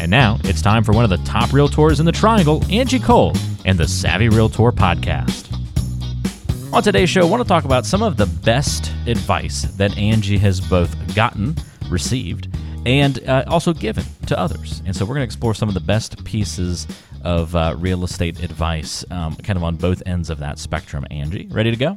And now it's time for one of the top realtors in the triangle, Angie Cole, and the Savvy Realtor podcast. On today's show, I want to talk about some of the best advice that Angie has both gotten, received, and uh, also given to others. And so we're going to explore some of the best pieces of uh, real estate advice, um, kind of on both ends of that spectrum. Angie, ready to go?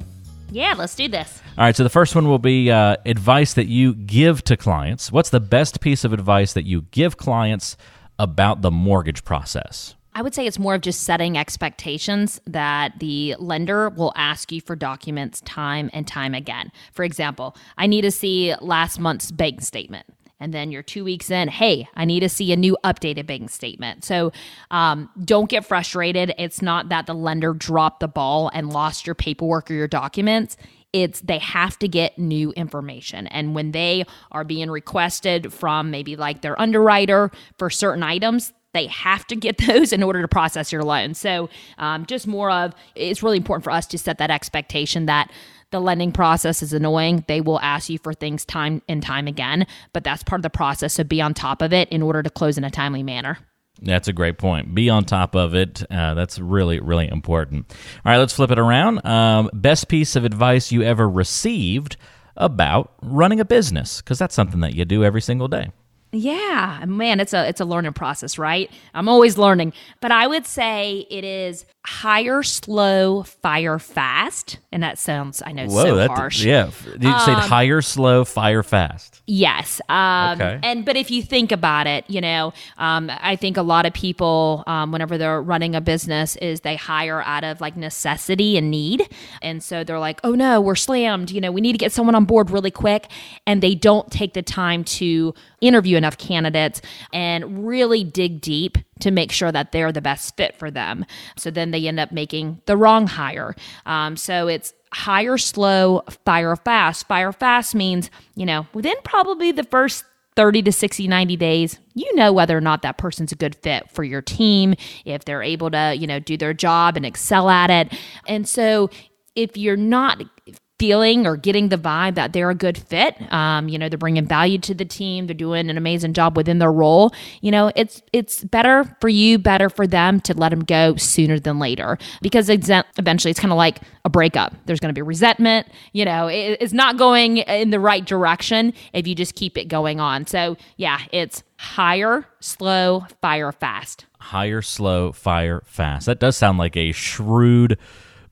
Yeah, let's do this. All right, so the first one will be uh, advice that you give to clients. What's the best piece of advice that you give clients about the mortgage process? I would say it's more of just setting expectations that the lender will ask you for documents time and time again. For example, I need to see last month's bank statement. And then you're two weeks in, hey, I need to see a new updated bank statement. So um, don't get frustrated. It's not that the lender dropped the ball and lost your paperwork or your documents it's they have to get new information and when they are being requested from maybe like their underwriter for certain items they have to get those in order to process your loan so um, just more of it's really important for us to set that expectation that the lending process is annoying. They will ask you for things time and time again, but that's part of the process. So be on top of it in order to close in a timely manner. That's a great point. Be on top of it. Uh, that's really, really important. All right, let's flip it around. Um, best piece of advice you ever received about running a business, because that's something that you do every single day. Yeah, man, it's a it's a learning process, right? I'm always learning, but I would say it is hire slow, fire fast, and that sounds I know Whoa, so that, harsh. Yeah, you um, say hire slow, fire fast. Yes. Um, okay. And but if you think about it, you know, um, I think a lot of people, um, whenever they're running a business, is they hire out of like necessity and need, and so they're like, oh no, we're slammed. You know, we need to get someone on board really quick, and they don't take the time to interview enough candidates and really dig deep to make sure that they're the best fit for them. So then they end up making the wrong hire. Um, so it's hire slow, fire fast. Fire fast means, you know, within probably the first 30 to 60 90 days you know whether or not that person's a good fit for your team if they're able to you know do their job and excel at it and so if you're not feeling or getting the vibe that they're a good fit. Um, you know, they're bringing value to the team. They're doing an amazing job within their role. You know, it's it's better for you, better for them to let them go sooner than later because eventually it's kind of like a breakup. There's going to be resentment. You know, it, it's not going in the right direction if you just keep it going on. So yeah, it's hire, slow, fire fast. Hire, slow, fire fast. That does sound like a shrewd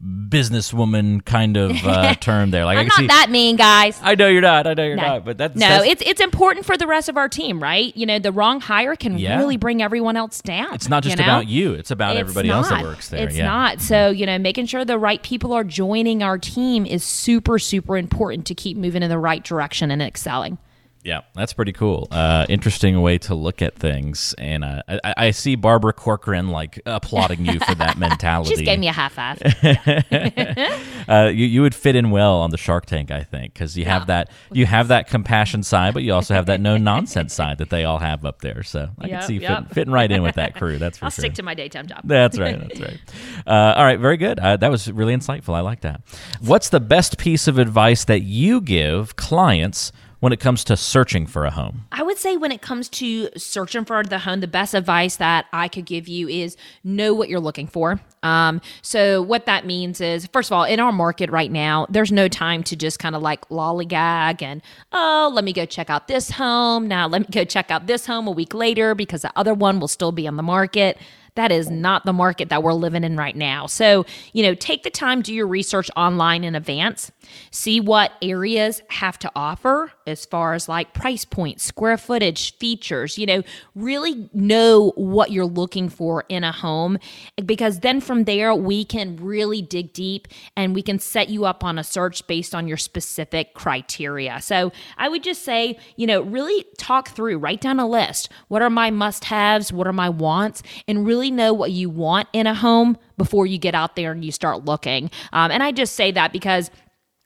businesswoman kind of uh, term there. Like I'm I not see, that mean, guys. I know you're not. I know you're no. not. But that's no. That's, it's it's important for the rest of our team, right? You know, the wrong hire can yeah. really bring everyone else down. It's not just you know? about you. It's about it's everybody not. else that works there. It's yeah. not. So you know, making sure the right people are joining our team is super super important to keep moving in the right direction and excelling. Yeah, that's pretty cool. Uh, interesting way to look at things, and uh, I, I, see Barbara Corcoran like applauding you for that mentality. She gave me a half ass. uh, you you would fit in well on the Shark Tank, I think, because you have that you have that compassion side, but you also have that no nonsense side that they all have up there. So I yep, can see you yep. fit, fitting right in with that crew. That's for I'll sure. stick to my daytime job. That's right. That's right. Uh, all right, very good. Uh, that was really insightful. I like that. What's the best piece of advice that you give clients? When it comes to searching for a home? I would say when it comes to searching for the home, the best advice that I could give you is know what you're looking for. Um, so what that means is, first of all, in our market right now, there's no time to just kind of like lollygag and oh, let me go check out this home. Now let me go check out this home a week later because the other one will still be on the market that is not the market that we're living in right now. So, you know, take the time, do your research online in advance, see what areas have to offer as far as like price points, square footage, features, you know, really know what you're looking for in a home because then from there we can really dig deep and we can set you up on a search based on your specific criteria. So, I would just say, you know, really talk through, write down a list. What are my must-haves, what are my wants and really really know what you want in a home before you get out there and you start looking. Um, and I just say that because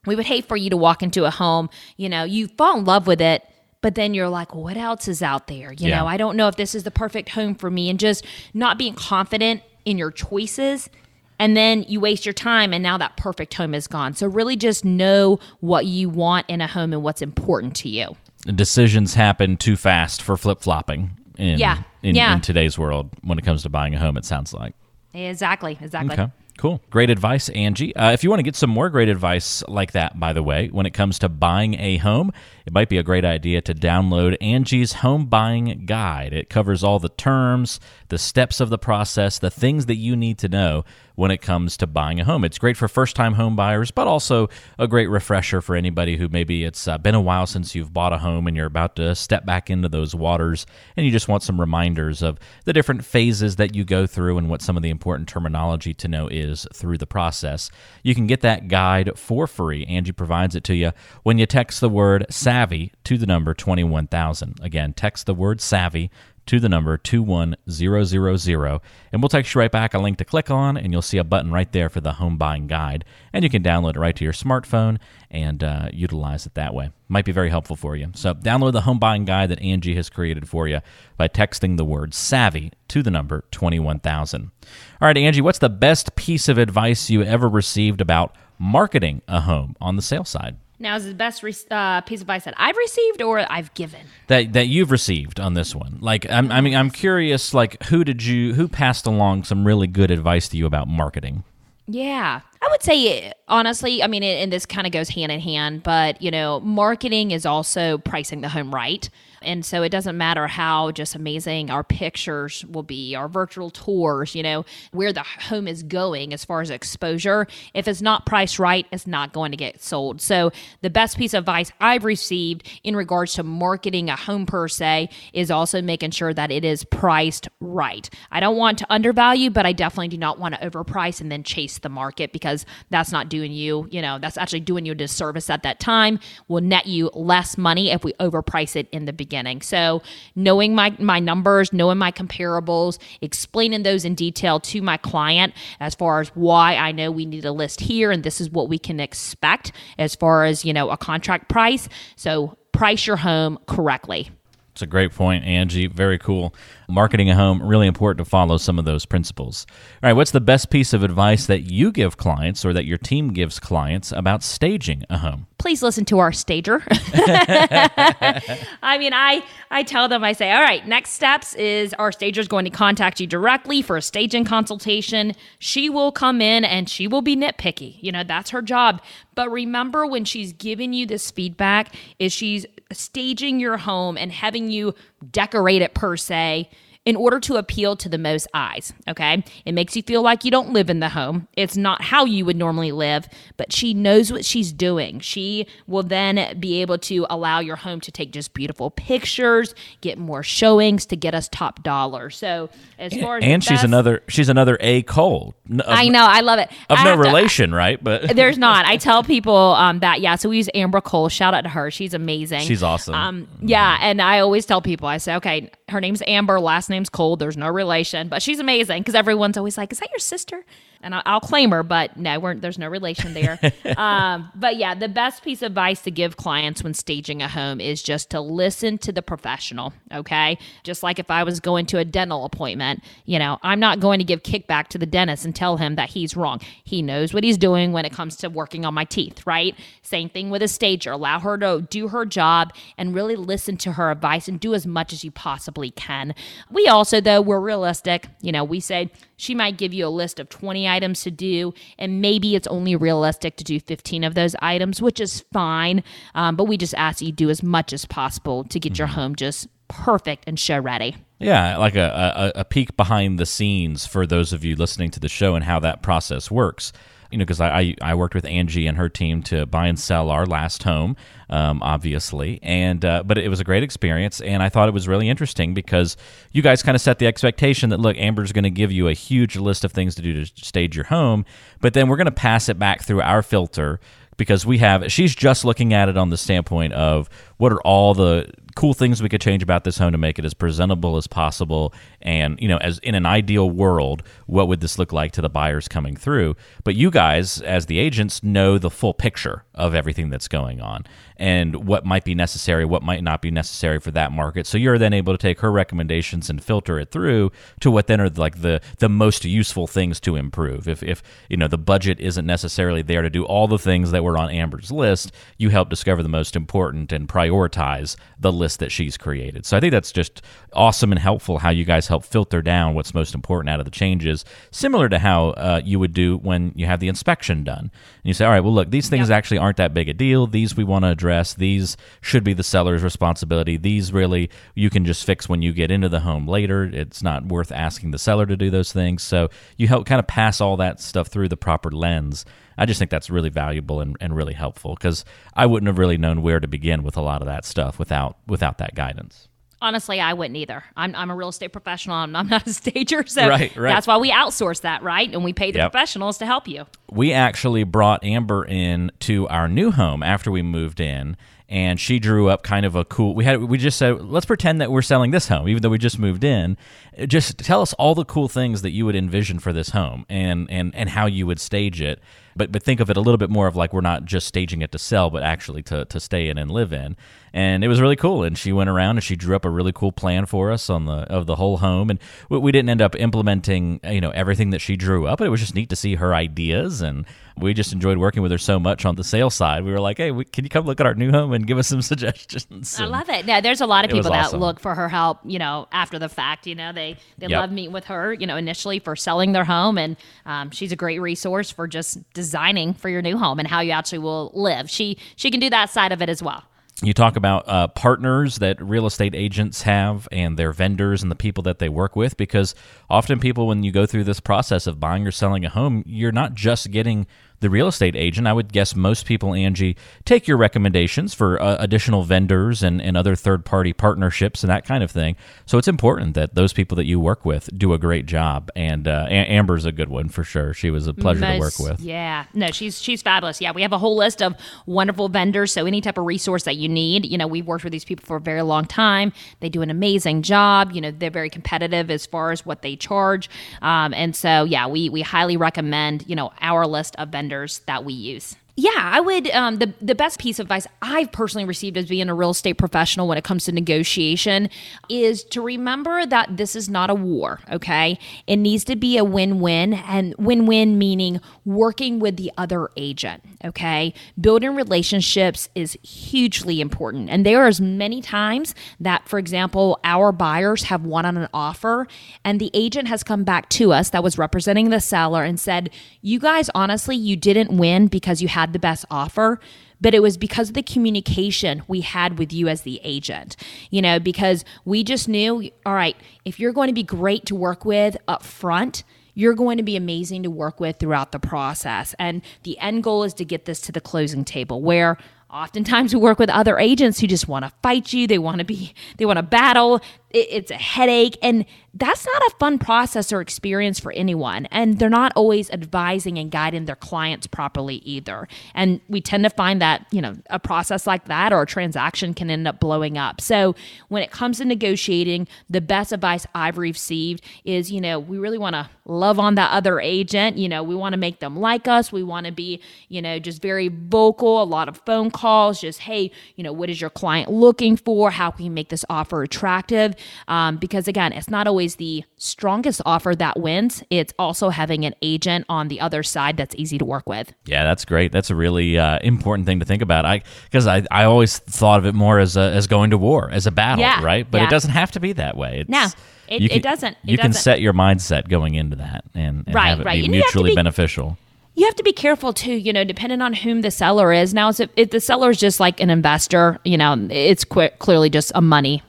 we would hate for you to walk into a home, you know, you fall in love with it but then you're like, what else is out there? You yeah. know, I don't know if this is the perfect home for me, and just not being confident in your choices. And then you waste your time, and now that perfect home is gone. So, really just know what you want in a home and what's important to you. Decisions happen too fast for flip flopping in yeah. In, yeah. in today's world when it comes to buying a home. It sounds like exactly, exactly. Okay. Cool. Great advice, Angie. Uh, if you want to get some more great advice like that, by the way, when it comes to buying a home, it might be a great idea to download Angie's Home Buying Guide. It covers all the terms, the steps of the process, the things that you need to know when it comes to buying a home. It's great for first time home buyers, but also a great refresher for anybody who maybe it's uh, been a while since you've bought a home and you're about to step back into those waters and you just want some reminders of the different phases that you go through and what some of the important terminology to know is through the process. You can get that guide for free. Angie provides it to you when you text the word savvy to the number 21000. Again, text the word savvy to the number 21000 and we'll text you right back a link to click on and you'll see a button right there for the home buying guide. And you can download it right to your smartphone and uh, utilize it that way. Might be very helpful for you. So download the home buying guide that angie has created for you by texting the word savvy to the number 21000 all right angie what's the best piece of advice you ever received about marketing a home on the sales side now is the best re- uh, piece of advice that I've received or I've given that that you've received on this one. Like, I'm, I mean, I'm curious. Like, who did you who passed along some really good advice to you about marketing? Yeah, I would say honestly. I mean, and this kind of goes hand in hand, but you know, marketing is also pricing the home right. And so it doesn't matter how just amazing our pictures will be, our virtual tours, you know, where the home is going as far as exposure. If it's not priced right, it's not going to get sold. So the best piece of advice I've received in regards to marketing a home per se is also making sure that it is priced right. I don't want to undervalue, but I definitely do not want to overprice and then chase the market because that's not doing you, you know, that's actually doing you a disservice at that time. Will net you less money if we overprice it in the beginning beginning. So knowing my my numbers, knowing my comparables, explaining those in detail to my client as far as why I know we need a list here and this is what we can expect as far as, you know, a contract price. So price your home correctly. It's a great point, Angie. Very cool. Marketing a home, really important to follow some of those principles. All right, what's the best piece of advice that you give clients or that your team gives clients about staging a home? Please listen to our stager. I mean, I I tell them I say, "All right, next steps is our stager is going to contact you directly for a staging consultation. She will come in and she will be nitpicky. You know, that's her job. But remember when she's giving you this feedback is she's staging your home and having you decorate it per se in order to appeal to the most eyes. Okay. It makes you feel like you don't live in the home. It's not how you would normally live, but she knows what she's doing. She will then be able to allow your home to take just beautiful pictures, get more showings to get us top dollar. So as far as and she's another she's another A Cole. Of, I know, I love it. Of I no relation, to, right? But there's not. I tell people um, that yeah. So we use Amber Cole. Shout out to her. She's amazing. She's awesome. Um, yeah, and I always tell people I say okay, her name's Amber, last name's Cole. There's no relation, but she's amazing because everyone's always like, "Is that your sister?" and I'll, claim her, but no, we're, there's no relation there. um, but yeah, the best piece of advice to give clients when staging a home is just to listen to the professional. Okay, just like if I was going to a dental appointment, you know, I'm not going to give kickback to the dentist and tell him that he's wrong. He knows what he's doing when it comes to working on my teeth, right? Same thing with a stager. Allow her to do her job and really listen to her advice and do as much as you possibly can. We also, though, we're realistic. You know, we say she might give you a list of 20 items to do, and maybe it's only realistic to do 15 of those items, which is fine. Um, but we just ask you do as much as possible to get your mm-hmm. home just perfect and show ready. Yeah, like a, a, a peek behind the scenes for those of you listening to the show and how that process works you know, because I, I worked with Angie and her team to buy and sell our last home, um, obviously, and uh, but it was a great experience, and I thought it was really interesting because you guys kind of set the expectation that look, Amber's going to give you a huge list of things to do to stage your home, but then we're going to pass it back through our filter because we have she's just looking at it on the standpoint of what are all the cool things we could change about this home to make it as presentable as possible? And you know as in an ideal world what would this look like to the buyers coming through? But you guys as the agents know the full picture of everything that's going on and what might be necessary what might not be necessary for that market. So you're then able to take her recommendations and filter it through to what then are like the the most useful things to improve. If if you know the budget isn't necessarily there to do all the things that were on Amber's list you help discover the most important and prioritize the list that she's created. So I think that's just awesome and helpful how you guys help filter down what's most important out of the changes, similar to how uh, you would do when you have the inspection done. And you say, all right, well, look, these things yep. actually aren't that big a deal. These we want to address. These should be the seller's responsibility. These really you can just fix when you get into the home later. It's not worth asking the seller to do those things. So you help kind of pass all that stuff through the proper lens I just think that's really valuable and, and really helpful because I wouldn't have really known where to begin with a lot of that stuff without without that guidance. Honestly, I wouldn't either. I'm, I'm a real estate professional. I'm, I'm not a stager, so right, right. that's why we outsource that, right? And we pay the yep. professionals to help you. We actually brought Amber in to our new home after we moved in, and she drew up kind of a cool we had we just said let's pretend that we're selling this home even though we just moved in just tell us all the cool things that you would envision for this home and and and how you would stage it but but think of it a little bit more of like we're not just staging it to sell, but actually to to stay in and live in. And it was really cool. And she went around and she drew up a really cool plan for us on the of the whole home. And we, we didn't end up implementing you know everything that she drew up. But it was just neat to see her ideas and we just enjoyed working with her so much on the sales side. We were like, hey, we, can you come look at our new home and give us some suggestions? I love it. Yeah, there's a lot of people that awesome. look for her help, you know, after the fact. You know, they they yep. love meeting with her, you know, initially for selling their home, and um, she's a great resource for just designing for your new home and how you actually will live. She she can do that side of it as well you talk about uh, partners that real estate agents have and their vendors and the people that they work with because often people when you go through this process of buying or selling a home you're not just getting the real estate agent, I would guess most people, Angie, take your recommendations for uh, additional vendors and, and other third party partnerships and that kind of thing. So it's important that those people that you work with do a great job. And uh, Amber's a good one for sure. She was a pleasure most, to work with. Yeah, no, she's she's fabulous. Yeah, we have a whole list of wonderful vendors. So any type of resource that you need, you know, we've worked with these people for a very long time. They do an amazing job. You know, they're very competitive as far as what they charge. Um, and so yeah, we we highly recommend you know our list of vendors vendors that we use. Yeah, I would. Um, the the best piece of advice I've personally received as being a real estate professional when it comes to negotiation is to remember that this is not a war. Okay, it needs to be a win win, and win win meaning working with the other agent. Okay, building relationships is hugely important, and there are as many times that, for example, our buyers have won on an offer, and the agent has come back to us that was representing the seller and said, "You guys, honestly, you didn't win because you had." Had the best offer but it was because of the communication we had with you as the agent. You know, because we just knew, all right, if you're going to be great to work with up front, you're going to be amazing to work with throughout the process. And the end goal is to get this to the closing table where oftentimes we work with other agents who just want to fight you, they want to be they want to battle, it's a headache and that's not a fun process or experience for anyone and they're not always advising and guiding their clients properly either. And we tend to find that you know a process like that or a transaction can end up blowing up. So when it comes to negotiating the best advice i've received is you know we really want to love on that other agent. You know we want to make them like us. We want to be you know just very vocal a lot of phone calls just hey you know what is your client looking for? How can you make this offer attractive um, because again, it's not always the strongest offer that wins. It's also having an agent on the other side that's easy to work with. Yeah, that's great. That's a really uh, important thing to think about. I because I, I always thought of it more as a, as going to war, as a battle, yeah, right? But yeah. it doesn't have to be that way. It's, no. It, can, it doesn't. It you doesn't. can set your mindset going into that and, and right, have it right. be mutually be, beneficial you have to be careful too, you know, depending on whom the seller is. Now, if, if the seller is just like an investor, you know, it's qu- clearly just a money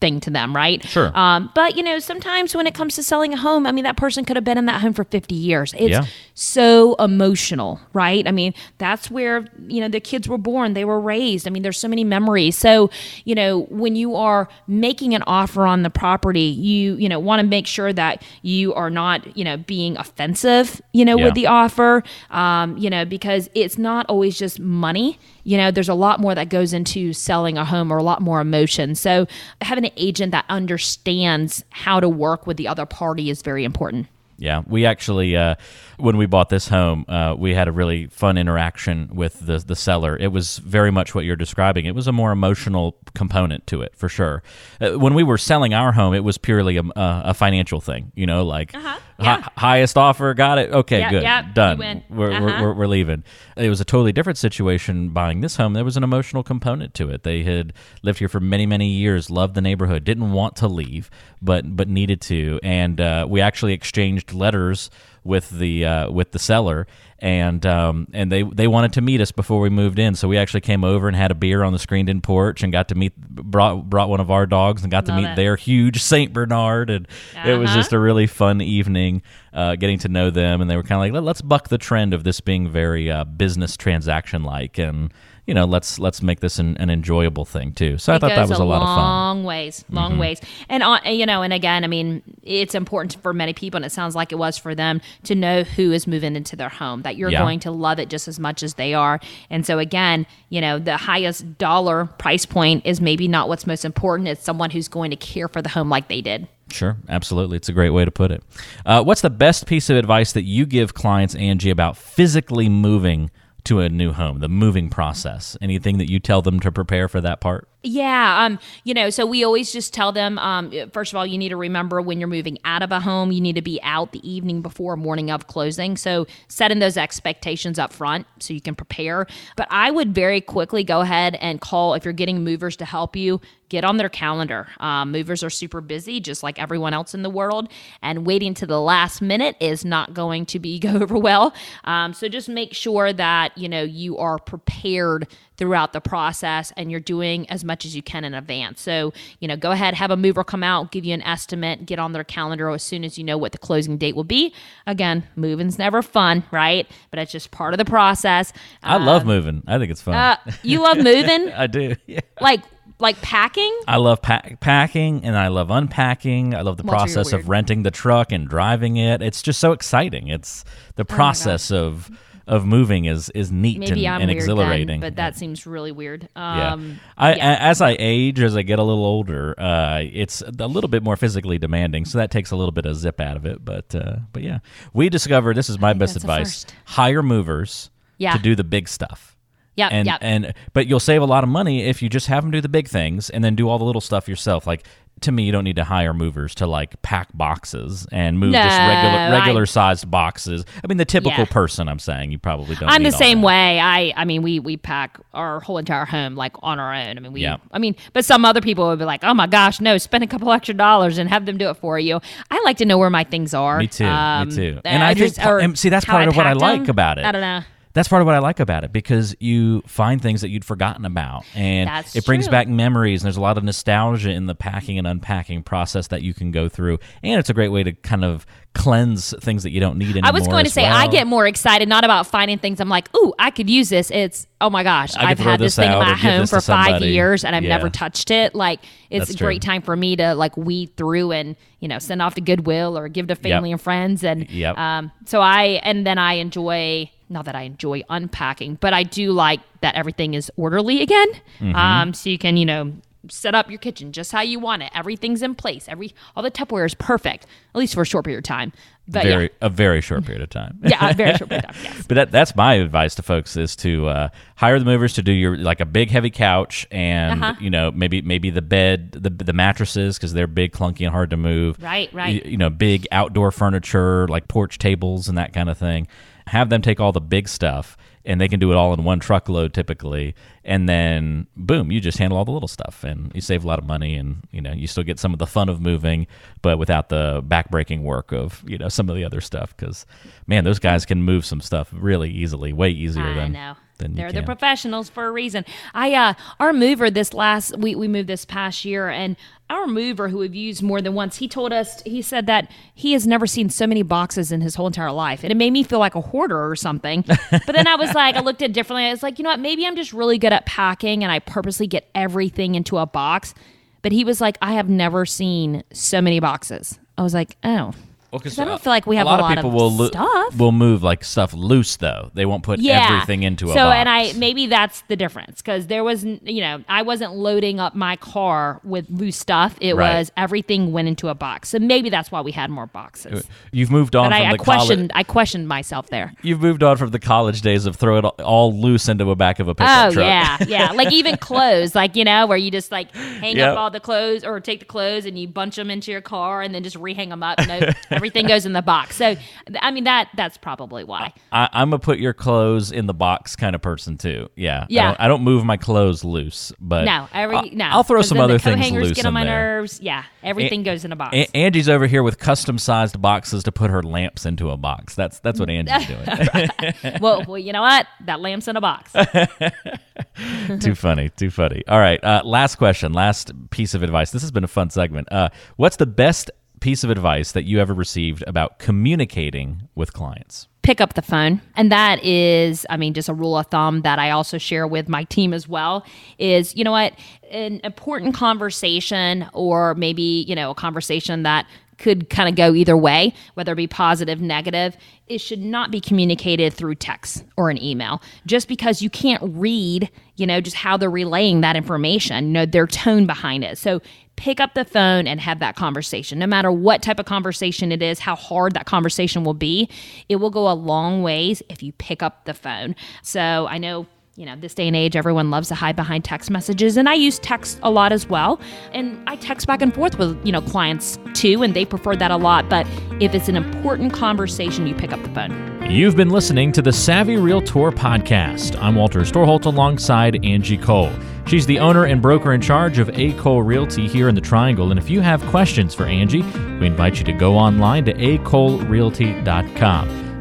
thing to them, right? Sure. Um, but you know, sometimes when it comes to selling a home, I mean, that person could have been in that home for 50 years. It's Yeah. so emotional, right? I mean, that's where you know the kids were born, they were raised. I mean, there's so many memories. So you know, when you are making an offer on the property, you you know want to make sure that you are not you know being offensive, you know, Yeah. with the offer, um, you know, because it's not always just money. You know, there's a lot more that goes into selling a home or a lot more emotion. So having an agent that understands how to work with the other party is very important. Yeah, we actually, uh, when we bought this home, uh, we had a really fun interaction with the the seller. It was very much what you're describing. It was a more emotional component to it, for sure. Uh, when we were selling our home, it was purely a, a, a financial thing. You know, like Uh-huh, hi- highest offer, got it. Okay, Yeah, good, yeah, done. We're, Uh-huh. we're, we're, we're leaving. It was a totally different situation buying this home. There was an emotional component to it. They had lived here for many, many years, loved the neighborhood, didn't want to leave, but but needed to. And uh, we actually exchanged letters with the uh, with the seller, and um, and they they wanted to meet us before we moved in. So we actually came over and had a beer on the screened in porch and got to meet brought brought one of our dogs and got to meet it. their huge Saint Bernard, and it was Uh-huh. just a really fun evening uh, getting to know them. And they were kind of like, Let, let's buck the trend of this being very uh, business transaction like, and you know, let's let's make this an, an enjoyable thing too. So I thought that was a lot of fun. Mm-hmm. Long ways, long ways, and on, you know, and again, I mean, it's important for many people, and it sounds like it was for them to know who is moving into their home. That you're Yeah. going to love it just as much as they are, and so again, you know, the highest dollar price point is maybe not what's most important. It's someone who's going to care for the home like they did. Sure, absolutely. It's a great way to put it. Uh, what's the best piece of advice that you give clients, Angie, about physically moving to a new home, the moving process? Anything that you tell them to prepare for that part? Yeah, um, you know, so we always just tell them, um, first of all, you need to remember when you're moving out of a home, you need to be out the evening before morning of closing. So setting those expectations up front so you can prepare. But I would very quickly go ahead and call if you're getting movers to help you. Get on their calendar. Um, movers are super busy, just like everyone else in the world, and waiting to the last minute is not going to be go over well. Um, so just make sure that you know you are prepared throughout the process and you're doing as much as you can in advance. So, you know, go ahead, have a mover come out, give you an estimate, get on their calendar as soon as you know what the closing date will be. Again, moving's never fun, right? But it's just part of the process. I love moving. I think it's fun. Uh, you love moving? I do. Yeah. like like packing? I love pack- packing and I love unpacking. I love the you're process of renting the truck and driving it. It's just so exciting. It's the process of of moving is is neat Maybe and, I'm and weird exhilarating. then, but that seems really weird. yeah. Um, I, yeah. as I age, as I get a little older, uh, it's a little bit more physically demanding, so that takes a little bit of zip out of it. But uh, but yeah, we discovered this is my best advice: hire movers Yeah. to do the big stuff. Yep, and yep. and but you'll save a lot of money if you just have them do the big things and then do all the little stuff yourself. Like to me, you don't need to hire movers to like pack boxes and move just No, regular I- regular sized boxes. I mean, the typical Yeah. person. I'm saying you probably don't. I'm the same that. way. I I mean we we pack our whole entire home like on our own. I mean we Yeah. I mean but some other people would be like, "Oh my gosh, no, spend a couple extra dollars and have them do it for you." I like to know where my things are. Me too. Um, me too. And I just- think or and see that's part of what I like them. about it. I don't know. That's part of what I like about it because you find things that you'd forgotten about, and That's it brings true. back memories. And there's a lot of nostalgia in the packing and unpacking process that you can go through, and it's a great way to kind of cleanse things that you don't need anymore. I was going to say I get more excited not about finding things I'm like, "Ooh, I could use this." It's, "Oh my gosh, I've had this this thing in my home for 5 years and I've Yeah. never touched it." Like it's That's a great true. time for me to like weed through and, you know, send off to Goodwill or give to family and friends and Yep. um so I and then I enjoy not that I enjoy unpacking, but I do like that everything is orderly again. Mm-hmm. Um so you can, you know, set up your kitchen just how you want it. Everything's in place. Every all the Tupperware is perfect, at least for a short period of time. But very yeah. a very short period of time. Yeah, a very short period of time. Yes. But that, that's my advice to folks is to uh, hire the movers to do your like a big heavy couch and Uh-huh. you know maybe maybe the bed the the mattresses because they're big clunky and hard to move. Right, right. You, you know big outdoor furniture like porch tables and that kind of thing. Have them take all the big stuff and they can do it all in one truckload typically and then boom you just handle all the little stuff and you save a lot of money and you know you still get some of the fun of moving but without the backbreaking work of you know some of the other stuff because man those guys can move some stuff really easily way easier I than know. then they're the professionals for a reason. I uh our mover this last we we moved this past year and our mover who we've used more than once, he told us he said that he has never seen so many boxes in his whole entire life. And it made me feel like a hoarder or something. but then I was like, I looked at it differently. I was like, you know what, maybe I'm just really good at packing and I purposely get everything into a box. But he was like, I have never seen so many boxes. I was like, oh. Well, because I don't uh, feel like we have a lot, of people will lo- stuff. will move like stuff loose though. They won't put yeah. everything into a box. so, and I maybe that's the difference because there was you know I wasn't loading up my car with loose stuff. It right. was everything went into a box. So maybe that's why we had more boxes. Uh, you've moved on. But I, I questioned. I questioned myself there. You've moved on from the college days of throw it all loose into a back of a pickup oh, truck. yeah, yeah. Like even clothes, like you know, where you just like hang yep. up all the clothes or take the clothes and you bunch them into your car and then just rehang them up. No, everything goes in the box. So I mean that that's probably why. I, am a put your clothes in the box kind of person too. Yeah. Yeah. I don't, I don't move my clothes loose, but no, every I'll, no. I'll throw some other things loose get on my there. nerves. Yeah, everything goes in a box. A- Angie's over here with custom sized boxes to put her lamps into a box. That's that's what Angie's doing. well, well, you know what? That lamp's in a box. too funny, too funny. All right, uh, last question, last piece of advice. This has been a fun segment. Uh, what's the best piece of advice that you ever received about communicating with clients? Pick up the phone. And that is, I mean, just a rule of thumb that I also share with my team as well is, you know what, an important conversation or maybe, you know, a conversation that could kind of go either way, whether it be positive, negative. It should not be communicated through text or an email. Just because you can't read, you know, just how they're relaying that information, you know, their tone behind it. So pick up the phone and have that conversation. No matter what type of conversation it is, how hard that conversation will be, it will go a long ways if you pick up the phone. So I know you know, this day and age, everyone loves to hide behind text messages, and I use text a lot as well. And I text back and forth with, you know, clients too, and they prefer that a lot. But if it's an important conversation, you pick up the phone. You've been listening to the Savvy Realtor podcast. I'm Walter Storholt alongside Angie Cole. She's the owner and broker in charge of A. Cole Realty here in the Triangle. And if you have questions for Angie, we invite you to go online to acolerealty.com.